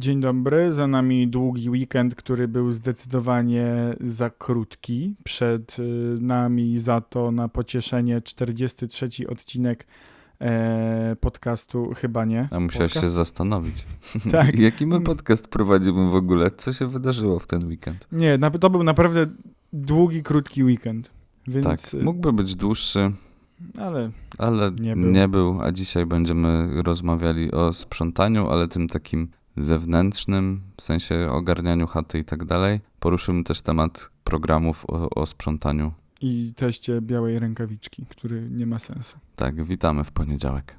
Dzień dobry, za nami długi weekend, który był zdecydowanie za krótki. Przed y, nami za to na pocieszenie 43 odcinek e, podcastu chyba nie. A musiałeś Podcast? się zastanowić. Tak. Jaki my podcast prowadzimy w ogóle? Co się wydarzyło w ten weekend? Nie, to był naprawdę długi, krótki weekend. Więc, tak, y, mógłby być dłuższy, ale ale Nie nie był. był. a dzisiaj będziemy rozmawiali o sprzątaniu, ale tym takim zewnętrznym, w sensie ogarnianiu chaty i tak dalej. Poruszymy też temat programów o, o sprzątaniu. i teście białej rękawiczki, który nie ma sensu. Tak, witamy w poniedziałek.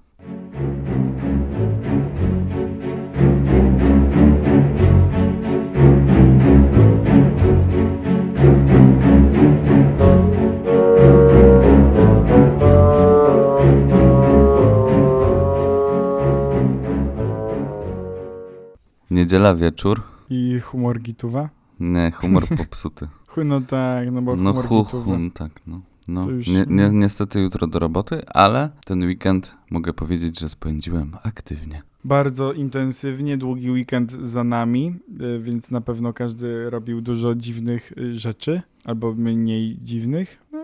Niedziela wieczór. I humor gituwa? Nie, humor popsuty. No tak, no bo No humor hu, gituwa. hum, tak, no. no. Już- Nie, nie, niestety jutro do roboty, ale ten weekend mogę powiedzieć, że spędziłem aktywnie. Bardzo intensywnie, długi weekend za nami, y, więc na pewno każdy robił dużo dziwnych y, rzeczy, albo mniej dziwnych. No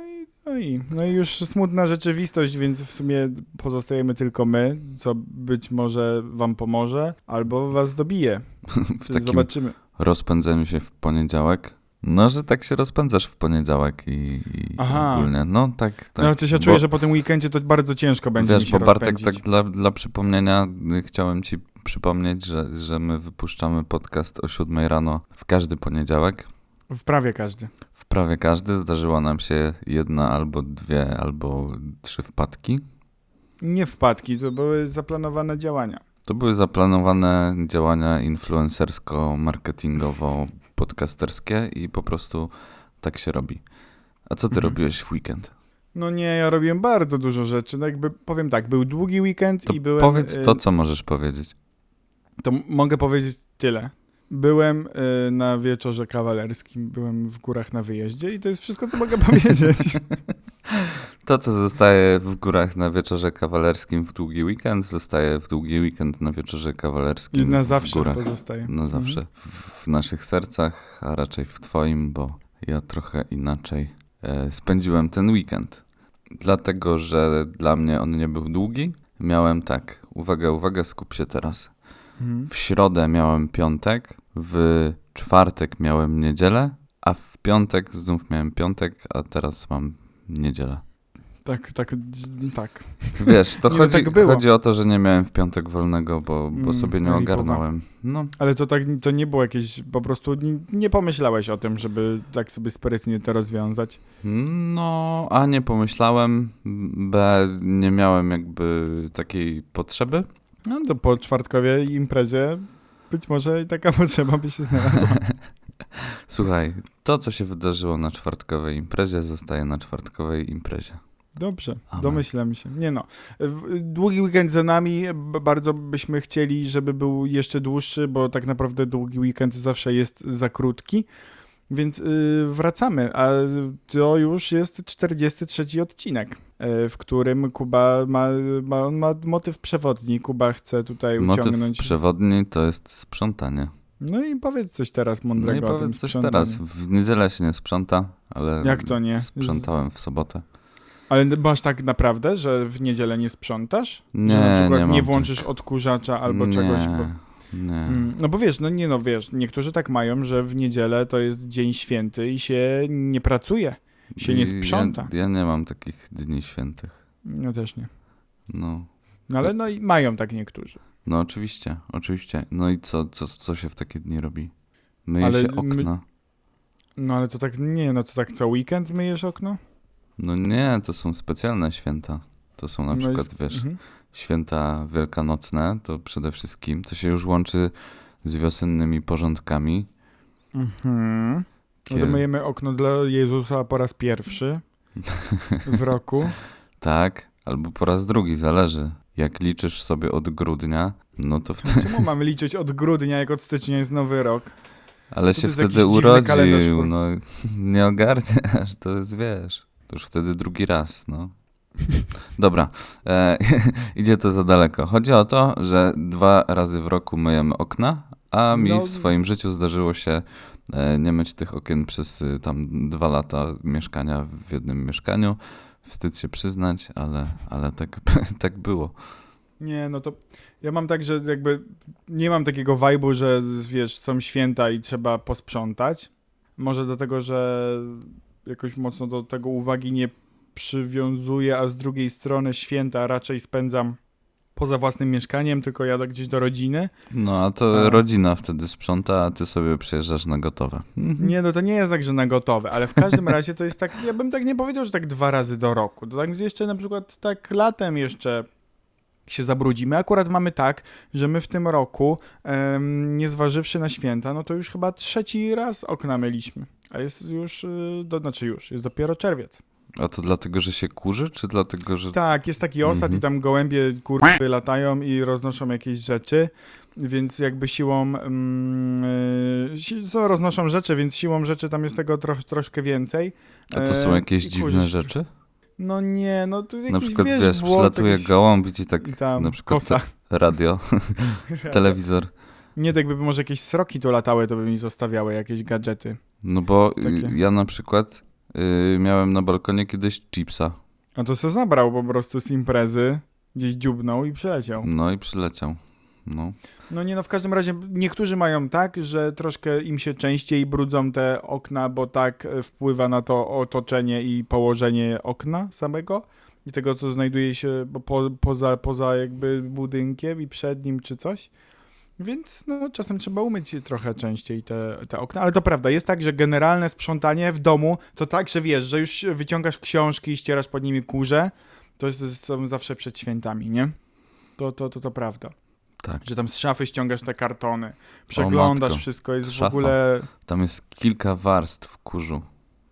no i, no i już smutna rzeczywistość, więc w sumie pozostajemy tylko my, co być może wam pomoże, albo was dobije. W takim Zobaczymy. rozpędzeniu się w poniedziałek. No, że tak się rozpędzasz w poniedziałek i, i Aha. ogólnie. No tak, tak. No, chociaż ja Bo- czuję, że po tym weekendzie to bardzo ciężko będzie mi Wiesz, się bo Bartek, rozpędzić. tak dla, dla przypomnienia, y, chciałem ci przypomnieć, że, że my wypuszczamy podcast o 7 rano w każdy poniedziałek. W prawie każdy. W prawie każdy zdarzyła nam się jedna albo dwie, albo trzy wpadki. Nie wpadki, to były zaplanowane działania. To były zaplanowane działania influencersko-marketingowo-podcasterskie i po prostu tak się robi. A co ty Mhm. robiłeś w weekend? No nie, ja robiłem bardzo dużo rzeczy. No jakby powiem tak, był długi weekend To i byłem. powiedz y, to, co możesz powiedzieć. To mogę powiedzieć tyle. Byłem y, na wieczorze kawalerskim, byłem w górach na wyjeździe i to jest wszystko, co mogę powiedzieć. To, co zostaje w górach na wieczorze kawalerskim w długi weekend, zostaje w długi weekend na wieczorze kawalerskim I na w zawsze górach. pozostaje. Na zawsze. Mhm. W, w naszych sercach, a raczej w twoim, bo ja trochę inaczej e, spędziłem ten weekend. Dlatego, że dla mnie on nie był długi. Miałem tak, uwaga, uwaga, skup się teraz. W środę miałem piątek, w czwartek miałem niedzielę, a w piątek znów miałem piątek, a teraz mam niedzielę. Tak, tak, tak. Wiesz, to no chodzi, tak chodzi o to, że nie miałem w piątek wolnego, bo, bo Mm, sobie nie no ogarnąłem. No, Ale to tak, to nie było jakieś, po prostu nie, nie pomyślałeś o tym, żeby tak sobie sprytnie to rozwiązać. no, a nie pomyślałem, b nie miałem jakby takiej potrzeby. No to po czwartkowej imprezie być może i taka potrzeba by się znalazła. Słuchaj, to co się wydarzyło na czwartkowej imprezie, zostaje na czwartkowej imprezie. Dobrze, Amen. domyślam się. Nie no, długi weekend za nami, bardzo byśmy chcieli, żeby był jeszcze dłuższy, bo tak naprawdę długi weekend zawsze jest za krótki, więc y, wracamy, a to już jest 43 odcinek, w którym Kuba ma, ma, ma motyw przewodni, Kuba chce tutaj Motyw uciągnąć. przewodni to jest sprzątanie. No i powiedz coś teraz No mądrego i o tym powiedz coś teraz. W niedzielę się nie sprząta, ale Jak to nie? sprzątałem w sobotę. Ale masz tak naprawdę, że w niedzielę nie sprzątasz? Nie, że na przykład nie nie, mam włączysz tak. odkurzacza albo nie, czegoś. Bo... Nie. Mm, No bo wiesz, no nie no wiesz, niektórzy tak mają, że w niedzielę to jest dzień święty i się nie pracuje, się nie sprząta. Ja, ja nie mam takich dni świętych. No też nie. No. No ale no i mają tak niektórzy. No oczywiście, oczywiście. No i co, co, co się w takie dni robi? Myje Ale się my- okna. No ale to tak nie, no to tak co weekend myjesz okno? No nie, to są specjalne święta. To są na no przykład, jest- wiesz, mhm. święta wielkanocne, to przede wszystkim to się już łączy z wiosennymi porządkami. Mhm. No to myjemy okno dla Jezusa po raz pierwszy w roku. Tak, albo po raz drugi, zależy. Jak liczysz sobie od grudnia, no to wtedy, Czemu mamy liczyć od grudnia, jak od stycznia jest nowy rok? ale to się jest wtedy urodził, no nie ogarniasz, to jest, wiesz, to już wtedy drugi raz, no. Dobra, e, idzie to za daleko. Chodzi o to, że dwa razy w roku myjemy okna, A mi No- w swoim życiu zdarzyło się nie myć tych okien przez y, tam dwa lata mieszkania w jednym mieszkaniu. Wstyd się przyznać, ale, ale tak, tak było. Nie, no to ja mam tak, że jakby nie mam takiego vibe'u, że wiesz, są święta i trzeba posprzątać. Może dlatego, że jakoś mocno do tego uwagi nie przywiązuję, a z drugiej strony święta raczej spędzam poza własnym mieszkaniem, tylko jadę gdzieś do rodziny. No a to A. rodzina wtedy sprząta, a ty sobie przyjeżdżasz na gotowe. Mhm. Nie, no to nie jest tak, że na gotowe, ale w każdym razie to jest tak, ja bym tak nie powiedział, że tak dwa razy do roku. To tak jeszcze na przykład tak latem jeszcze się zabrudzimy. Akurat mamy tak, że my w tym roku, em, nie zważywszy na święta, no to już chyba trzeci raz okna myliśmy. A jest już, y, do, znaczy już, jest dopiero czerwiec. A to dlatego, że się kurzy, czy dlatego, że... Tak, jest taki osad Mhm. i tam gołębie kurwy latają i roznoszą jakieś rzeczy, więc jakby siłą, mm, co roznoszą rzeczy, więc siłą rzeczy tam jest tego troch, troszkę więcej. A to są E, jakieś i dziwne kurzy- rzeczy? No nie, no to jakiś, Na przykład, wiesz, wiesz, przylatuje jakiś- gołąb i tak tam, na przykład kosa. radio, telewizor. Nie, tak by może jakieś sroki tu latały, to by mi zostawiały jakieś gadżety. No bo Takie. ja na przykład y, miałem na balkonie kiedyś chipsa. A to se zabrał po prostu z imprezy, gdzieś dziubnął i przyleciał. No i przyleciał. No. No nie no, w każdym razie niektórzy mają tak, że troszkę im się częściej brudzą te okna, bo tak e, wpływa na to otoczenie i położenie okna samego i tego, co znajduje się po, poza, poza jakby budynkiem i przed nim czy coś. Więc no, czasem trzeba umyć trochę częściej te, te okna, ale to prawda, jest tak, że generalne sprzątanie w domu to tak, że wiesz, że już wyciągasz książki i ścierasz pod nimi kurze, to jest, są zawsze przed świętami, nie? To, to, to, to prawda. Tak. Że tam z szafy ściągasz te kartony, przeglądasz matko. wszystko, jest w Szafa. ogóle... Tam jest kilka warstw kurzu.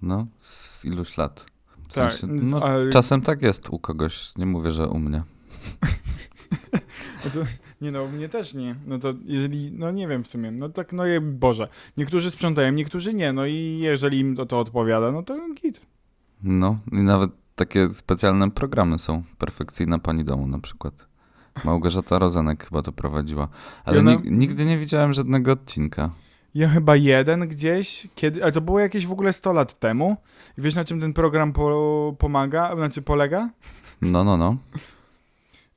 No, z iluś lat. W Tak, sensie, no, ale- Czasem tak jest u kogoś, nie mówię, że u mnie. No nie no, mnie też nie. No to jeżeli, no nie wiem w sumie, no tak, no je, Boże. Niektórzy sprzątają, niektórzy nie, no i jeżeli im to, to odpowiada, no to git. No i nawet takie specjalne programy są. Perfekcyjna pani domu na przykład. Małgorzata Rozenek chyba to prowadziła. Ale ona- nig- nigdy nie widziałem żadnego odcinka. Ja chyba jeden gdzieś, kiedy, ale to było jakieś w ogóle 100 lat temu. I wiesz na czym ten program po, pomaga, znaczy polega? No, no, no.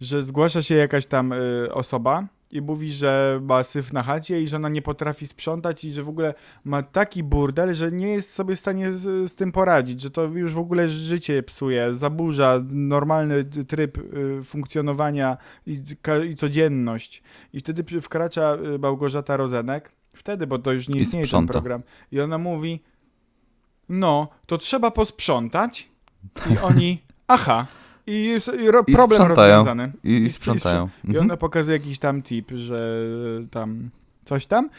Że zgłasza się jakaś tam y, osoba i mówi, że ma syf na chacie i że ona nie potrafi sprzątać i że w ogóle ma taki burdel, że nie jest sobie w stanie z, z tym poradzić, że to już w ogóle życie psuje, zaburza normalny tryb y, funkcjonowania i, ka- i codzienność. I wtedy wkracza y, Małgorzata Rozenek, wtedy, bo to już nie istnieje ten program. I ona mówi, no, to trzeba posprzątać i oni, aha, i, jest- i ro, I problem sprzątają. rozwiązany. I, i I sprzątają. I Mhm. ona pokazuje jakiś tam tip, że tam coś tam.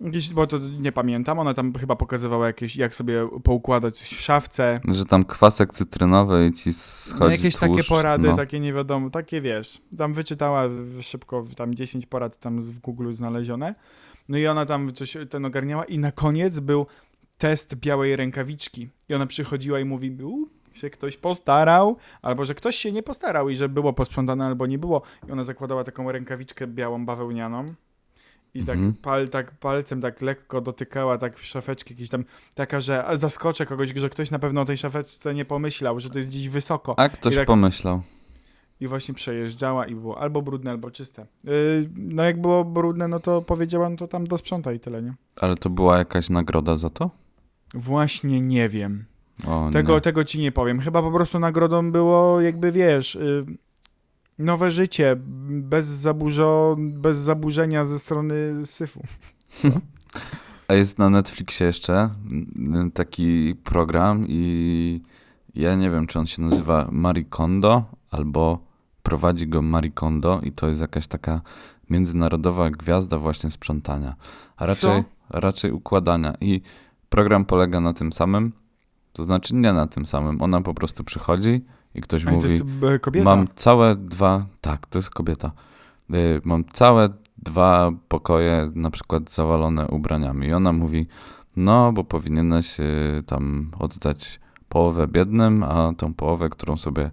Jakieś, bo to nie pamiętam, ona tam chyba pokazywała jakieś, jak sobie poukładać coś w szafce. Że tam kwasek cytrynowy i ci schodzi No, jakieś takie tłuszcz, porady, no. takie nie wiadomo, takie wiesz. Tam wyczytała szybko, tam 10 porad tam w Google znalezione. No i ona tam coś ten ogarniała i na koniec był test białej rękawiczki. I ona przychodziła i mówi, się ktoś postarał, albo że ktoś się nie postarał i że było posprzątane albo nie było. I ona zakładała taką rękawiczkę białą, bawełnianą. I tak, Mhm. pal, tak palcem tak lekko dotykała tak w szafeczki jakieś tam, taka, że zaskoczę kogoś, że ktoś na pewno o tej szafeczce nie pomyślał, że to jest gdzieś wysoko. A ktoś tak- pomyślał. I właśnie przejeżdżała i było albo brudne, albo czyste. Yy, no jak było brudne, no to powiedziała, no to tam do sprząta i tyle, nie? Ale to była jakaś nagroda za to? Właśnie nie wiem. O, Tego, tego ci nie powiem. Chyba po prostu nagrodą było jakby, wiesz, y, nowe życie, bez, zaburzo, bez zaburzenia ze strony syfu. A jest na Netflixie jeszcze mm, taki program i ja nie wiem, czy on się nazywa Marie Kondo albo prowadzi go Marie Kondo i to jest jakaś taka międzynarodowa gwiazda właśnie sprzątania, a raczej, raczej układania. I program polega na tym samym, to znaczy nie na tym samym. Ona po prostu przychodzi i ktoś A mówi, e. Mam całe dwa, tak, to jest kobieta. Y, Mam całe dwa pokoje, na przykład zawalone ubraniami. I ona mówi, no, bo powinieneś y, tam oddać połowę biednym, a tą połowę, którą sobie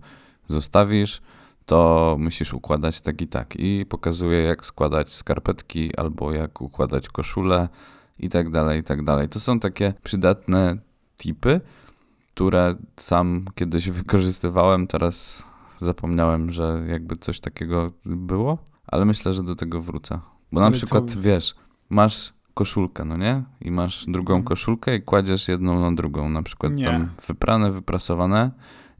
zostawisz, to musisz układać tak i tak. I pokazuje, jak składać skarpetki albo jak układać koszulę i tak dalej, i tak dalej. To są takie przydatne tipy, które sam kiedyś wykorzystywałem, teraz zapomniałem, że jakby coś takiego było, ale myślę, że do tego wrócę. Bo na Ale przykład, co- wiesz, masz koszulkę, no nie? I masz drugą Mhm. koszulkę i kładziesz jedną na drugą, na przykład Nie. tam wyprane, wyprasowane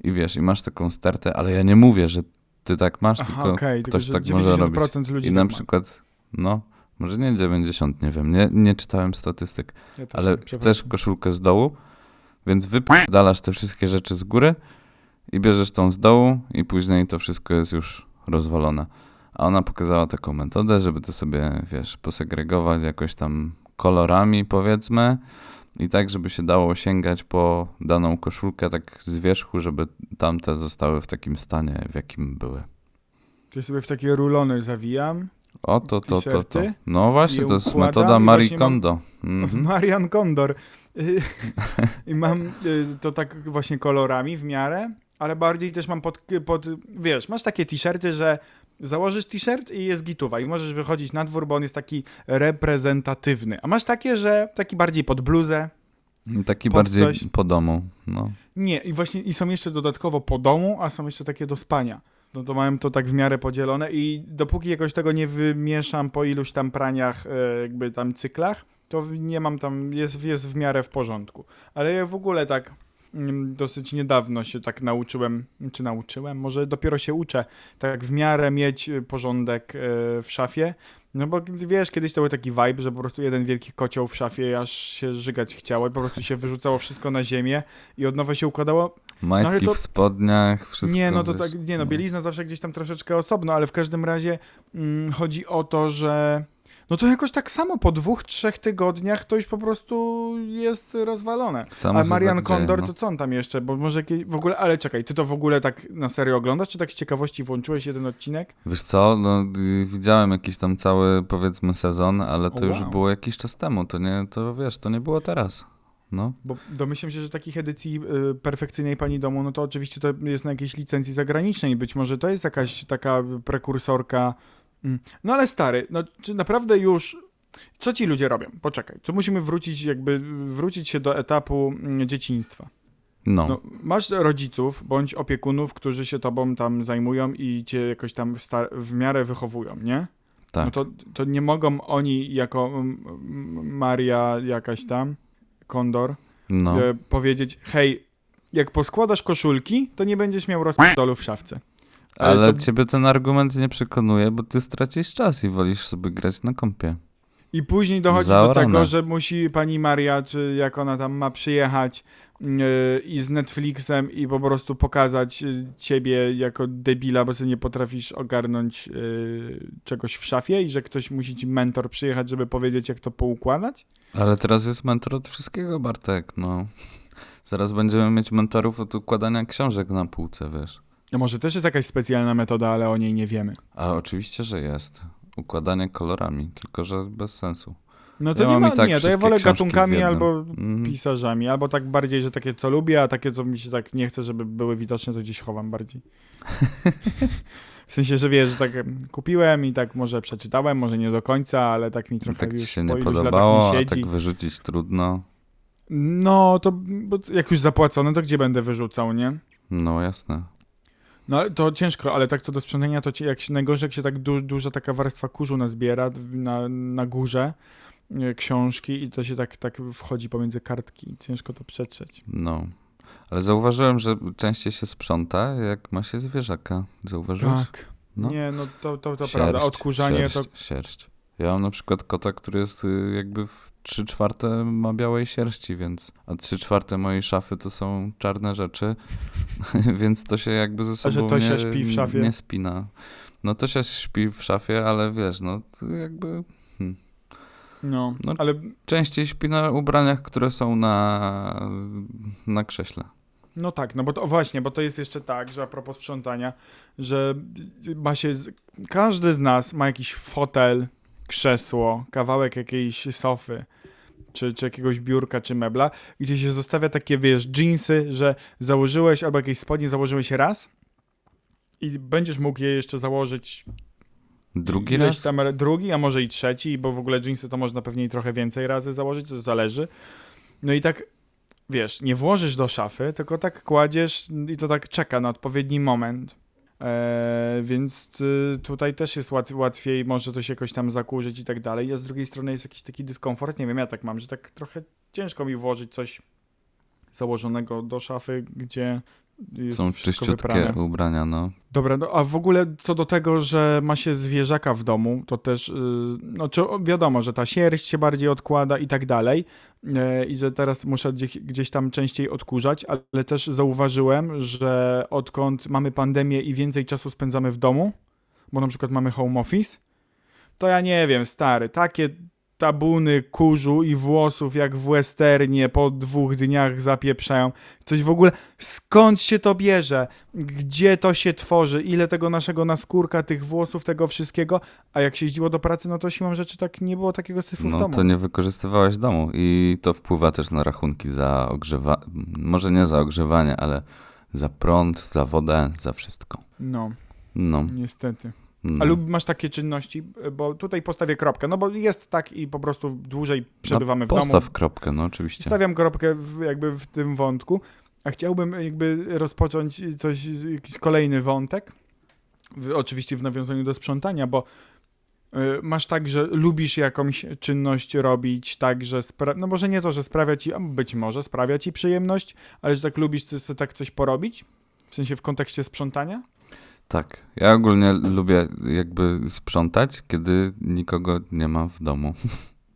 i wiesz, i masz taką stertę, ale ja nie mówię, że ty tak masz, Aha, tylko tylko ktoś że tak może robić. 90% ludzi I tak na przykład, no, może nie 90, nie wiem, nie, nie czytałem statystyk, Ja ale chcesz koszulkę z dołu, więc wypalasz te wszystkie rzeczy z góry i bierzesz tą z dołu i później to wszystko jest już rozwalone. A ona pokazała taką metodę, żeby to sobie, wiesz, posegregować jakoś tam kolorami, powiedzmy, i tak, żeby się dało sięgać po daną koszulkę tak z wierzchu, żeby tamte zostały w takim stanie, w jakim były. Ja sobie w takie rulony zawijam. O, to, to, to, to. No właśnie, to jest metoda Marie Kondo. Mhm. Marian Kondor. I mam y, to tak właśnie kolorami w miarę, ale bardziej też mam pod, pod wiesz, masz takie t-shirty, że założysz t-shirt i jest gituwa i możesz wychodzić na dwór, bo on jest taki reprezentatywny. A masz takie, że taki bardziej pod bluzę. Taki Pod bardziej coś. po domu, no. Nie, i właśnie i są jeszcze dodatkowo po domu, a są jeszcze takie do spania. No to mają to tak w miarę podzielone i dopóki jakoś tego nie wymieszam po iluś tam praniach, e, jakby tam cyklach, to nie mam tam, jest, jest w miarę w porządku. Ale ja w ogóle tak mm, dosyć niedawno się tak nauczyłem, czy nauczyłem, może dopiero się uczę, tak w miarę mieć e, porządek e, w szafie. No bo wiesz, kiedyś to był taki vibe, że po prostu jeden wielki kocioł w szafie, aż się żygać chciało i po prostu się wyrzucało wszystko na ziemię i od nowa się układało. Majtki ale to- w spodniach, wszystko. nie, no to tak, nie no, bielizna zawsze gdzieś tam troszeczkę osobno, ale w każdym razie mm, chodzi o to, że no to jakoś tak samo po dwóch, trzech tygodniach to już po prostu jest rozwalone. Samo A Marian tak dzieje, Kondor, no. to co on tam jeszcze? Bo może jakieś, w ogóle, ale czekaj, ty to w ogóle tak na serio oglądasz, czy tak z ciekawości włączyłeś jeden odcinek? Wiesz co, no y, widziałem jakiś tam cały, powiedzmy, sezon, ale to O, już wow. było jakiś czas temu, to nie, to wiesz, to nie było teraz. No, Bo domyślam się, że takich edycji y, perfekcyjnej Pani Domu, no to oczywiście to jest na jakiejś licencji zagranicznej być może to jest jakaś taka prekursorka. Mm. No ale stary, no czy naprawdę już... Co ci ludzie robią? Poczekaj, co musimy wrócić, jakby wrócić się do etapu mm, dzieciństwa. no, No, masz rodziców bądź opiekunów, którzy się tobą tam zajmują i cię jakoś tam w, w miarę wychowują, nie? tak. No to, to nie mogą oni jako mm, Maria jakaś tam, Kondor, no. e, powiedzieć, hej, jak poskładasz koszulki, to nie będziesz miał rozpierdolu w szafce. Ale to- ciebie ten argument nie przekonuje, bo ty stracisz czas i wolisz sobie grać na kompie. I później dochodzi do Zaorane. tego, że musi pani Maria, czy jak ona tam ma przyjechać e, i z Netflixem i po prostu pokazać e, ciebie jako debila, bo ty nie potrafisz ogarnąć e, czegoś w szafie i że ktoś musi ci mentor przyjechać, żeby powiedzieć, jak to poukładać? Ale teraz jest mentor od wszystkiego, Bartek, no. Zaraz będziemy mieć mentorów od układania książek na półce, wiesz. No może też jest jakaś specjalna metoda, ale o niej nie wiemy. A oczywiście, że jest. Układanie kolorami, tylko że bez sensu. No to Ja nie ma, tak nie, to ja wolę gatunkami albo Mhm. pisarzami, albo tak bardziej, że takie co lubię, a takie co mi się tak nie chce, żeby były widoczne, to gdzieś chowam bardziej. w sensie, że wiesz, że tak em, kupiłem i tak może przeczytałem, może nie do końca, ale tak mi trochę tak już ci się nie podobało, a tak wyrzucić trudno. No, to bo jak już zapłacone, to gdzie będę wyrzucał, nie? No jasne. No to ciężko, ale tak co do sprzątania, to jak się najgorzej, jak się tak du duża taka warstwa kurzu nazbiera na, na górze e, książki i to się tak, tak wchodzi pomiędzy kartki. Ciężko to przetrzeć. No. Ale zauważyłem, że częściej się sprząta, jak ma się zwierzaka. Zauważyłeś? Tak. No. Nie, no to, to, to Sierść, prawda. Odkurzanie sierść, to. Sierść. Ja mam na przykład kota, który jest y, jakby w 3 czwarte ma białej sierści, więc a 3 czwarte mojej szafy to są czarne rzeczy, więc to się jakby ze sobą to nie, się śpi w szafie? nie spina. No to się śpi w szafie, ale wiesz, no to jakby No, No. ale częściej śpi na ubraniach, które są na, na krześle. no tak, no bo to właśnie, bo to jest jeszcze tak, że a propos sprzątania, że ma się. Każdy z nas ma jakiś fotel, krzesło, kawałek jakiejś sofy. Czy, czy jakiegoś biurka, czy mebla, gdzie się zostawia takie, wiesz, jeansy, że założyłeś albo jakieś spodnie założyłeś raz i będziesz mógł je jeszcze założyć Drugi raz? tam drugi, a może i trzeci, bo w ogóle jeansy to można pewnie i trochę więcej razy założyć, to zależy. No i tak, wiesz, nie włożysz do szafy, tylko tak kładziesz i to tak czeka na odpowiedni moment. Eee, więc y, tutaj też jest łat, łatwiej, może to się jakoś tam zakurzyć i tak dalej. A z drugiej strony jest jakiś taki dyskomfort, nie wiem, ja tak mam, że tak trochę ciężko mi włożyć coś założonego do szafy, gdzie Są czyściutkie wyprane. ubrania, no. Dobra, no, a w ogóle co do tego, że ma się zwierzaka w domu, to też, yy, no czy, wiadomo, że ta sierść się bardziej odkłada i tak dalej yy, i że teraz muszę gdzieś, gdzieś tam częściej odkurzać, ale też zauważyłem, że odkąd mamy pandemię i więcej czasu spędzamy w domu, bo na przykład mamy home office, to ja nie wiem, stary, takie tabuny kurzu i włosów jak w westernie po dwóch dniach zapieprzają. Coś w ogóle, skąd się to bierze? Gdzie to się tworzy? Ile tego naszego naskórka, tych włosów, tego wszystkiego? A jak się jeździło do pracy, no to siłą rzeczy tak nie było takiego syfu w No domu. to nie wykorzystywałeś domu i to wpływa też na rachunki za ogrzewanie, może nie za ogrzewanie, ale za prąd, za wodę, za wszystko. No, No. niestety. No. A lub masz takie czynności, bo tutaj postawię kropkę, no bo jest tak i po prostu dłużej przebywamy w domu. Postaw kropkę, no oczywiście. Stawiam kropkę w, jakby w tym wątku, a chciałbym jakby rozpocząć coś, jakiś kolejny wątek, w, oczywiście w nawiązaniu do sprzątania, bo y, masz tak, że lubisz jakąś czynność robić, tak, że no może nie to, że sprawia ci, być może sprawia ci przyjemność, ale że tak lubisz sobie tak coś porobić, w sensie w kontekście sprzątania? Tak. Ja ogólnie lubię jakby sprzątać, kiedy nikogo nie ma w domu.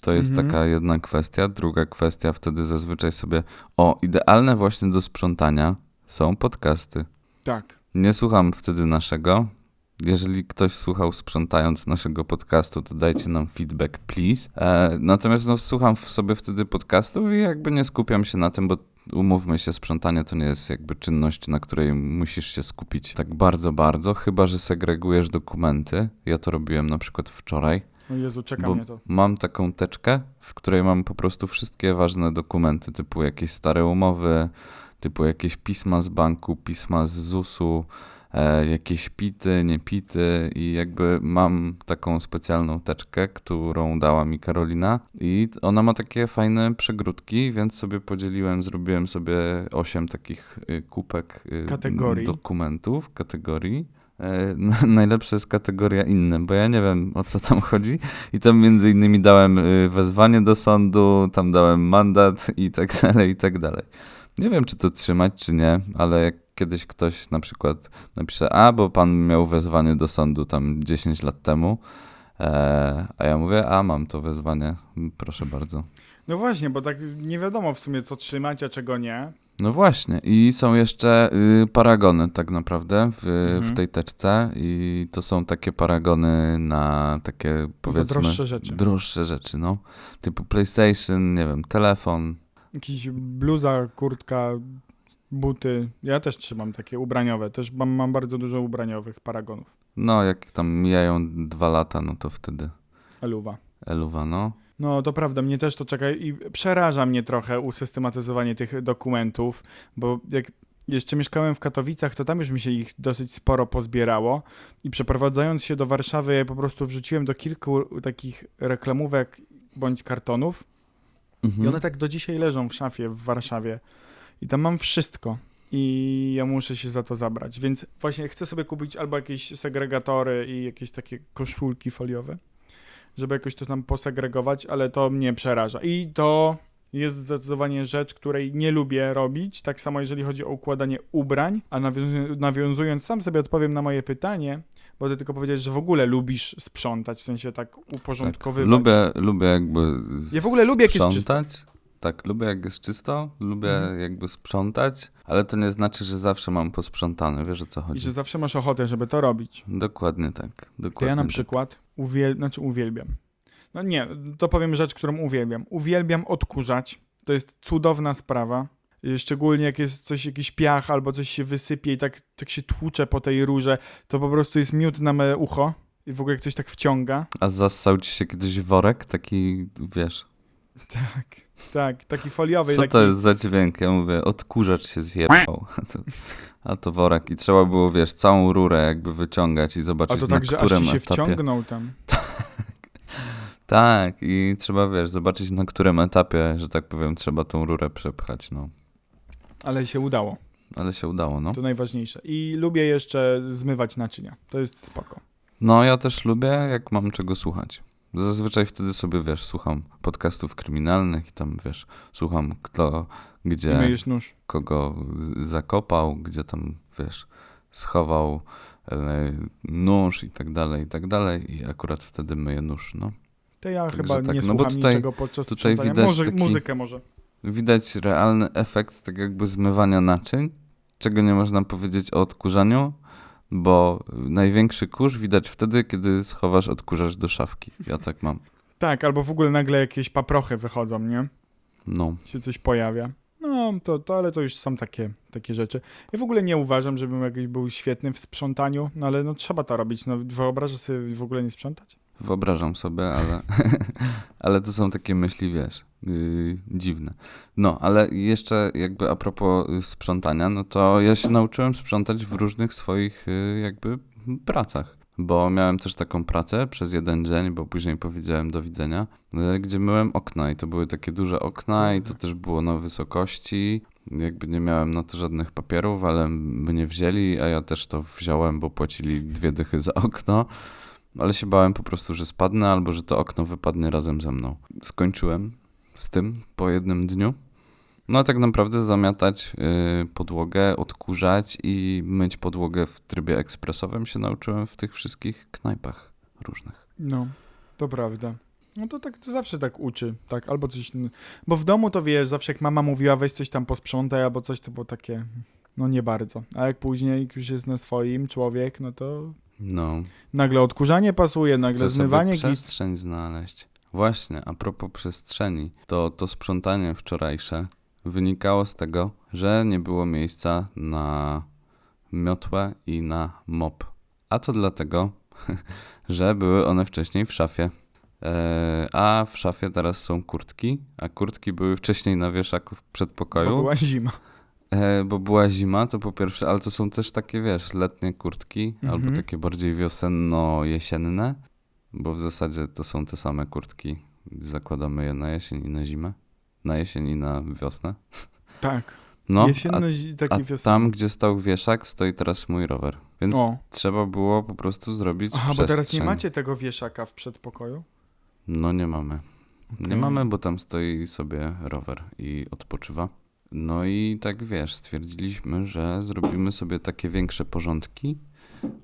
To jest Mhm. taka jedna kwestia. Druga kwestia, wtedy zazwyczaj sobie. O, idealne właśnie do sprzątania są podcasty. Tak. Nie słucham wtedy naszego. Jeżeli ktoś słuchał sprzątając naszego podcastu, to dajcie nam feedback, please. E, natomiast no, słucham sobie wtedy podcastu i jakby nie skupiam się na tym, bo umówmy się, sprzątanie to nie jest jakby czynność, na której musisz się skupić tak bardzo, bardzo, chyba że segregujesz dokumenty. Ja to robiłem na przykład wczoraj. O Jezu, czeka mnie to. mam taką teczkę, w której mam po prostu wszystkie ważne dokumenty, typu jakieś stare umowy, typu jakieś pisma z banku, pisma z ZUS-u, jakieś pity, niepity i jakby mam taką specjalną teczkę, którą dała mi Karolina i ona ma takie fajne przegródki, więc sobie podzieliłem, zrobiłem sobie osiem takich y, kubek y, Kategorii. dokumentów, kategorii. E, Najlepsza jest kategoria inne, bo ja nie wiem o co tam chodzi. I tam między innymi dałem y, wezwanie do sądu, tam dałem mandat i tak dalej, i tak dalej. Nie wiem, czy to trzymać, czy nie, ale jak kiedyś ktoś na przykład napisze, a, bo pan miał wezwanie do sądu tam 10 lat temu, e, a ja mówię, a, mam to wezwanie, proszę bardzo. No właśnie, bo tak nie wiadomo w sumie co trzymać, a czego nie. No właśnie, i są jeszcze y, paragony tak naprawdę w, Mhm. w tej teczce i to są takie paragony na takie powiedzmy droższe rzeczy. droższe rzeczy, no. Typu PlayStation, nie wiem, telefon. Jakiś bluza, kurtka, buty. Ja też trzymam takie ubraniowe. Też mam, mam bardzo dużo ubraniowych paragonów. No, jak tam mijają dwa lata, no to wtedy Eluwa. eluwa, no. No to prawda, mnie też to czeka i przeraża mnie trochę usystematyzowanie tych dokumentów, bo jak jeszcze mieszkałem w Katowicach, to tam już mi się ich dosyć sporo pozbierało i przeprowadzając się do Warszawy, ja po prostu wrzuciłem do kilku takich reklamówek bądź kartonów Mhm. I one tak do dzisiaj leżą w szafie w Warszawie. I tam mam wszystko. I ja muszę się za to zabrać. Więc właśnie chcę sobie kupić albo jakieś segregatory i jakieś takie koszulki foliowe, żeby jakoś to tam posegregować, ale to mnie przeraża. I to jest zdecydowanie rzecz, której nie lubię robić. Tak samo jeżeli chodzi o układanie ubrań. A nawiązując, nawiązując sam sobie odpowiem na moje pytanie, bo ty tylko powiedziałeś, że w ogóle lubisz sprzątać, w sensie tak uporządkowywać. Lubię, lubię jakby Ja w ogóle lubię, jak jest sprzątać. Tak, lubię jak jest czysto, lubię Mhm. jakby sprzątać, ale to nie znaczy, że zawsze mam posprzątane, wiesz o co I chodzi. że zawsze masz ochotę, żeby to robić. Dokładnie tak, dokładnie To ja na tak. przykład uwiel... znaczy uwielbiam. No nie, to powiem rzecz, którą uwielbiam. Uwielbiam odkurzać. To jest cudowna sprawa. Y, Szczególnie jak jest coś, jakiś piach albo coś się wysypie i tak, tak się tłucze po tej rurze, to po prostu jest miód na me ucho i w ogóle jak coś tak wciąga. A zassał ci się kiedyś worek taki, wiesz, Tak, tak, taki foliowy. Co taki... to jest za dźwięk? Ja mówię, odkurzacz się zjebał. A to, a to worek. I trzeba było, wiesz, całą rurę jakby wyciągać i A zobaczyć to na tak, że aż którym ci się etapie. wciągnął tam. Tak, i trzeba, wiesz, zobaczyć na którym etapie, że tak powiem, trzeba tą rurę przepchać, no. Ale się udało. Ale się udało, no. To najważniejsze. I lubię jeszcze zmywać naczynia. To jest spoko. No, ja też lubię, jak mam czego słuchać. Zazwyczaj wtedy sobie, wiesz, słucham podcastów kryminalnych i tam, wiesz, słucham kto, gdzie, kogo zakopał, gdzie tam, wiesz, schował e, nóż i tak dalej, i tak dalej i akurat wtedy myję nóż, no. To ja Także chyba tak, nie no słucham tutaj- niczego podczas tutaj sprzątania. widać Może, taki- Muzykę może. Widać realny efekt tak jakby zmywania naczyń, czego nie można powiedzieć o odkurzaniu, bo największy kurz widać wtedy, kiedy schowasz odkurzacz do szafki. Ja tak mam. Tak, albo w ogóle nagle jakieś paprochy wychodzą, nie? No. Się coś pojawia. No, to, to ale to już są takie, takie rzeczy. Ja w ogóle nie uważam, żebym jakiś był świetny w sprzątaniu, no ale no trzeba to robić. No wyobrażasz sobie w ogóle nie sprzątać? Wyobrażam sobie, ale, ale to są takie myśli, wiesz, yy, dziwne. No, ale jeszcze jakby a propos y, sprzątania, no to ja się nauczyłem sprzątać w różnych swoich yy, jakby pracach. Bo miałem też taką pracę przez jeden dzień, bo później powiedziałem do widzenia, gdzie myłem okna i to były takie duże okna i to też było na wysokości. Jakby nie miałem na to żadnych papierów, ale mnie wzięli, a ja też to wziąłem, bo płacili dwie dychy za okno. Ale się bałem po prostu, że spadnę albo że to okno wypadnie razem ze mną. Skończyłem z tym po jednym dniu. No a tak naprawdę zamiatać y, podłogę, odkurzać i myć podłogę w trybie ekspresowym się nauczyłem w tych wszystkich knajpach różnych. No, to prawda. No to tak to zawsze tak uczy, tak, albo coś, bo w domu to wiesz, zawsze jak mama mówiła weź coś tam posprzątaj albo coś, to było takie, no nie bardzo, a jak później jak już jest na swoim człowiek, no to No, nagle odkurzanie pasuje, nagle chcę zmywanie git. przestrzeń znaleźć. Właśnie, a propos przestrzeni, to to sprzątanie wczorajsze wynikało z tego, że nie było miejsca na miotłę i na mop. A to dlatego, że były one wcześniej w szafie. Eee, a w szafie teraz są kurtki, a kurtki były wcześniej na wieszaku w Bo przedpokoju. była zima. E, bo była zima, to po pierwsze, ale to są też takie, wiesz, letnie kurtki, Mhm. albo takie bardziej wiosenno-jesienne, bo w zasadzie to są te same kurtki. Zakładamy je na jesień i na zimę. Na jesień i na wiosnę. Tak, No, jesienne, a, a tam, gdzie stał wieszak, stoi teraz mój rower. Więc O, trzeba było po prostu zrobić aha, bo przestrzeń. teraz nie macie tego wieszaka w przedpokoju? No nie mamy. Nie Okej. mamy, bo tam stoi sobie rower i odpoczywa. No i tak wiesz, stwierdziliśmy, że zrobimy sobie takie większe porządki.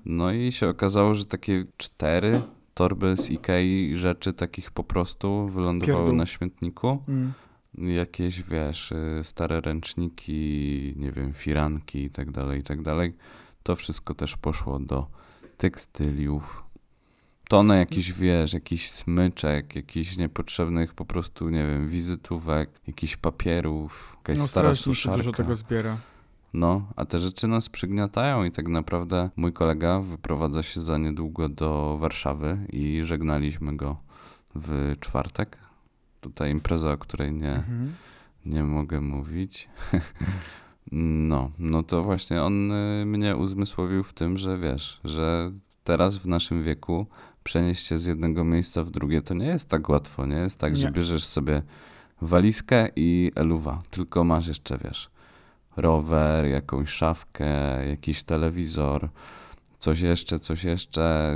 No i się okazało, że takie cztery torby z Ikei rzeczy takich po prostu wylądowały Pierdół. na śmietniku. Mm. Jakieś, wiesz, y, stare ręczniki, nie wiem, firanki i tak dalej, i tak dalej. To wszystko też poszło do tekstyliów. Tonę jakichś, wiesz, jakichś smyczek, jakichś niepotrzebnych po prostu, nie wiem, wizytówek, jakichś papierów, jakaś No stara suszarka. dużo tego zbiera. No, a te rzeczy nas przygniatają i tak naprawdę mój kolega wyprowadza się za niedługo do Warszawy i żegnaliśmy go w czwartek. Tutaj impreza, o której nie, Mhm. nie mogę mówić. No, no to właśnie on y, mnie uzmysłowił w tym, że wiesz, że teraz w naszym wieku przenieść się z jednego miejsca w drugie to nie jest tak łatwo, nie jest tak, że Nie. bierzesz sobie walizkę i eluwa, tylko masz jeszcze, wiesz, rower, jakąś szafkę, jakiś telewizor, coś jeszcze, coś jeszcze,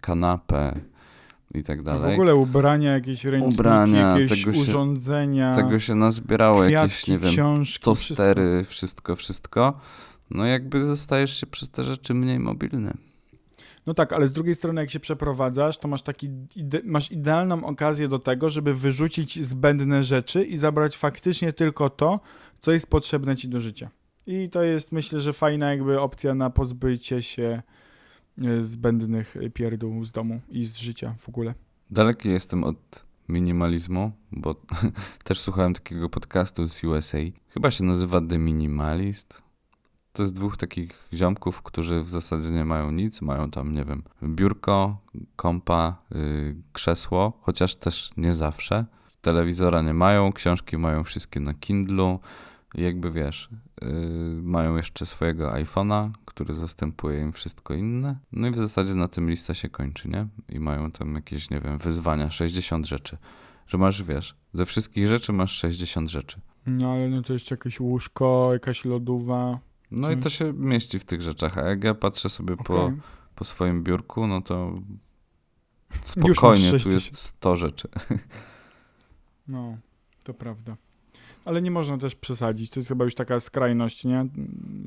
kanapę i tak A dalej. W ogóle ubrania, jakieś ręczniki, Ubrania, jakieś tego się- urządzenia, Tego się nazbierało, jakieś, kwiatki, nie wiem, książki, tostery, wszystko, wszystko. No jakby zostajesz się przez te rzeczy mniej mobilny. No tak, ale z drugiej strony jak się przeprowadzasz, to masz taki ide- masz idealną okazję do tego, żeby wyrzucić zbędne rzeczy i zabrać faktycznie tylko to, co jest potrzebne ci do życia. I to jest myślę, że fajna jakby opcja na pozbycie się e, zbędnych pierdół z domu i z życia w ogóle. Daleki jestem od minimalizmu, bo też słuchałem takiego podcastu z USA. Chyba się nazywa The Minimalist. To jest dwóch takich ziomków, którzy w zasadzie nie mają nic. Mają tam, nie wiem, biurko, kompa, yy, krzesło, chociaż też nie zawsze. Telewizora nie mają, książki mają wszystkie na Kindlu jakby wiesz, yy, mają jeszcze swojego iPhone'a, który zastępuje im wszystko inne. No i w zasadzie na tym lista się kończy, nie? I mają tam jakieś, nie wiem, wyzwania, 60 rzeczy. Że masz, wiesz, ze wszystkich rzeczy masz 60 rzeczy. No ale no to jeszcze jakieś łóżko, jakaś lodówa. No i to się mieści w tych rzeczach, a jak ja patrzę sobie po, Okej. po swoim biurku, no to spokojnie tu 60. jest 100 rzeczy. No, to prawda. Ale nie można też przesadzić. To jest chyba już taka skrajność, nie?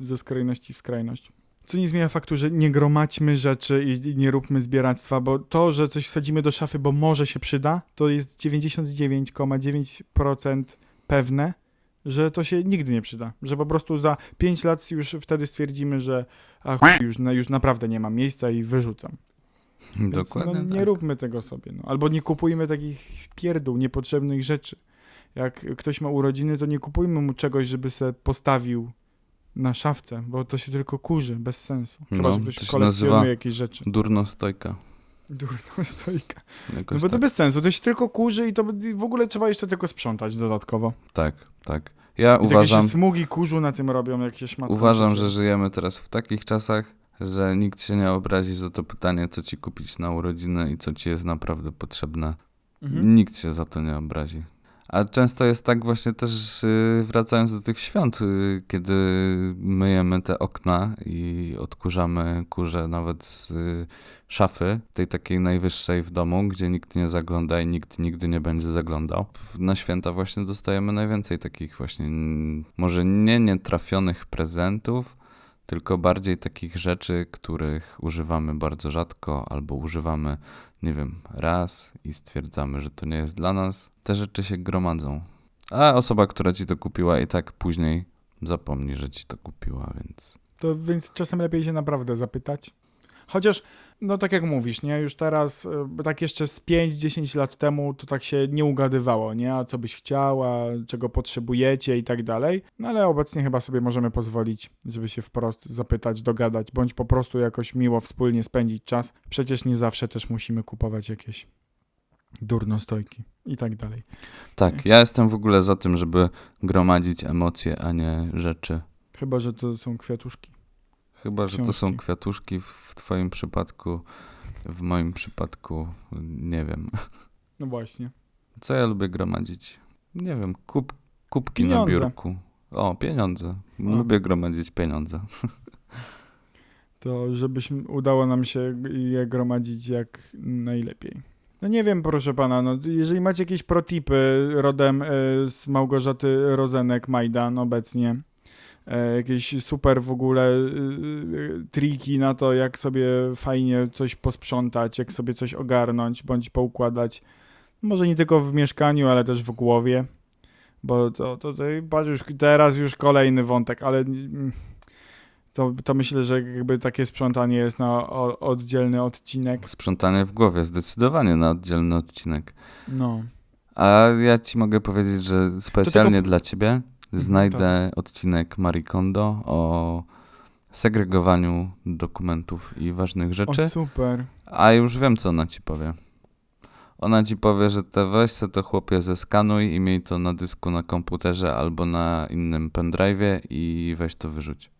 Ze skrajności w skrajność. Co nie zmienia faktu, że nie gromadźmy rzeczy i nie róbmy zbieractwa, bo to, że coś wsadzimy do szafy, bo może się przyda, to jest 99,9% pewne, że to się nigdy nie przyda. Że po prostu za 5 lat już wtedy stwierdzimy, że a chuj, już, już naprawdę nie mam miejsca i wyrzucam. Więc, Dokładnie No, nie tak. róbmy tego sobie. No. Albo nie kupujmy takich pierdół, niepotrzebnych rzeczy. Jak ktoś ma urodziny, to nie kupujmy mu czegoś, żeby se postawił na szafce, bo to się tylko kurzy, bez sensu. Chyba, No, że to ktoś kolekcjonuje nazywa- jakieś rzeczy. Durno stojka. Durno stoika. No Jakoś bo to tak. bez sensu, to się tylko kurzy i to w ogóle trzeba jeszcze tylko sprzątać dodatkowo. tak, tak. Ja I uważam, takie się smugi kurzu na tym robią, jak się szmatką. uważam, że żyjemy teraz w takich czasach, że nikt się nie obrazi za to pytanie, co ci kupić na urodziny i co ci jest naprawdę potrzebne. Mhm. Nikt się za to nie obrazi. A często jest tak właśnie też, yy, wracając do tych świąt, yy, kiedy myjemy te okna i odkurzamy kurze nawet z yy, szafy, tej takiej najwyższej w domu, gdzie nikt nie zagląda i nikt nigdy nie będzie zaglądał. Na święta właśnie dostajemy najwięcej takich właśnie, może nie nietrafionych prezentów, tylko bardziej takich rzeczy, których używamy bardzo rzadko albo używamy nie wiem, raz i stwierdzamy, że to nie jest dla nas, te rzeczy się gromadzą. A osoba, która ci to kupiła i tak później zapomni, że ci to kupiła, więc To więc czasem lepiej się naprawdę zapytać. Chociaż, no tak jak mówisz, nie, już teraz, y, tak jeszcze z 5-10 lat temu, to tak się nie ugadywało, nie, a co byś chciała, czego potrzebujecie i tak dalej. No ale obecnie chyba sobie możemy pozwolić, żeby się wprost zapytać, dogadać, bądź po prostu jakoś miło wspólnie spędzić czas. Przecież nie zawsze też musimy kupować jakieś durnostojki i tak dalej. tak, ja jestem w ogóle za tym, żeby gromadzić emocje, a nie rzeczy. Chyba, że to są kwiatuszki. Chyba, że to są Książki. kwiatuszki w twoim przypadku, w moim przypadku nie wiem. No właśnie. Co ja lubię gromadzić? Nie wiem, kup, kubki Pieniądze. na biurku. O, pieniądze. O. Lubię gromadzić pieniądze. to żebyśmy udało nam się je gromadzić jak najlepiej. No nie wiem, proszę pana, no, jeżeli macie jakieś protipy rodem e, z Małgorzaty Rozenek Majdan obecnie, jakieś super w ogóle e, e, triki na to, jak sobie fajnie coś posprzątać, jak sobie coś ogarnąć, bądź poukładać, może nie tylko w mieszkaniu, ale też w głowie, bo to, to, to już teraz już kolejny wątek, ale mm, to, to myślę, że jakby takie sprzątanie jest na oddzielny odcinek. Sprzątanie w głowie, zdecydowanie na oddzielny odcinek. No. A ja ci mogę powiedzieć, że specjalnie dla ciebie znajdę odcinek Marie Kondo o segregowaniu dokumentów i ważnych rzeczy, O, super. a już wiem, co ona ci powie. Ona ci powie, że te weź se to chłopie zeskanuj i miej to na dysku na komputerze albo na innym pendrive'ie i weź to wyrzuć.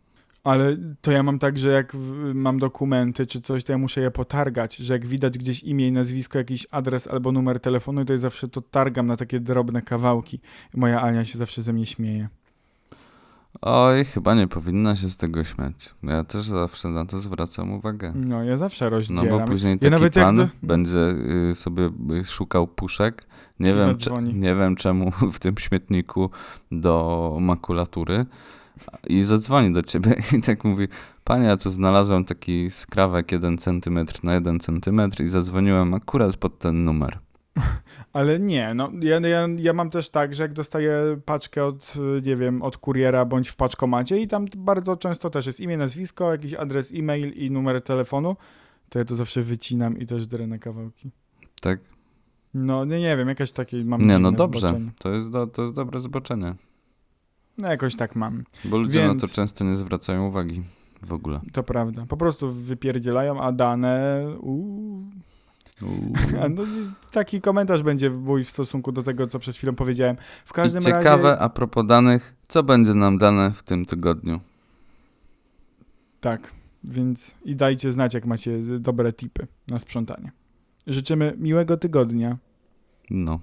Ale to ja mam tak, że jak mam dokumenty czy coś, to ja muszę je potargać, że jak widać gdzieś imię i nazwisko, jakiś adres albo numer telefonu, to ja zawsze to targam na takie drobne kawałki. Moja Ania się zawsze ze mnie śmieje. Oj, chyba nie powinna się z tego śmiać. Ja też zawsze na to zwracam uwagę. No, ja zawsze No rozdzielam. bo później Ja taki nawet jak pan do- będzie y, sobie szukał puszek. Nie wiem, cze- nie wiem czemu w tym śmietniku do makulatury i zadzwoni do ciebie i tak mówi Panie, ja tu znalazłem taki skrawek 1 cm na 1 cm i zadzwoniłem akurat pod ten numer. Ale nie, no ja, ja, ja mam też tak, że jak dostaję paczkę od, nie wiem, od kuriera bądź w paczkomacie i tam bardzo często też jest imię, nazwisko, jakiś adres e-mail i numer telefonu, to ja to zawsze wycinam i też drę na kawałki. Tak? No nie, nie wiem, jakaś takie mam Nie, no dobrze. zboczenie. To jest, do, to jest dobre zboczenie. No jakoś tak mam, Bo ludzie na Więc- to często nie zwracają uwagi w ogóle. to prawda. Po prostu wypierdzielają, a dane... Uu. No, i taki komentarz będzie mój w stosunku do tego, co przed chwilą powiedziałem. W I każdym ciekawe, razie... a propos danych, co będzie nam dane w tym tygodniu? Tak, więc i dajcie znać, jak macie dobre tipy na sprzątanie. Życzymy miłego tygodnia. No.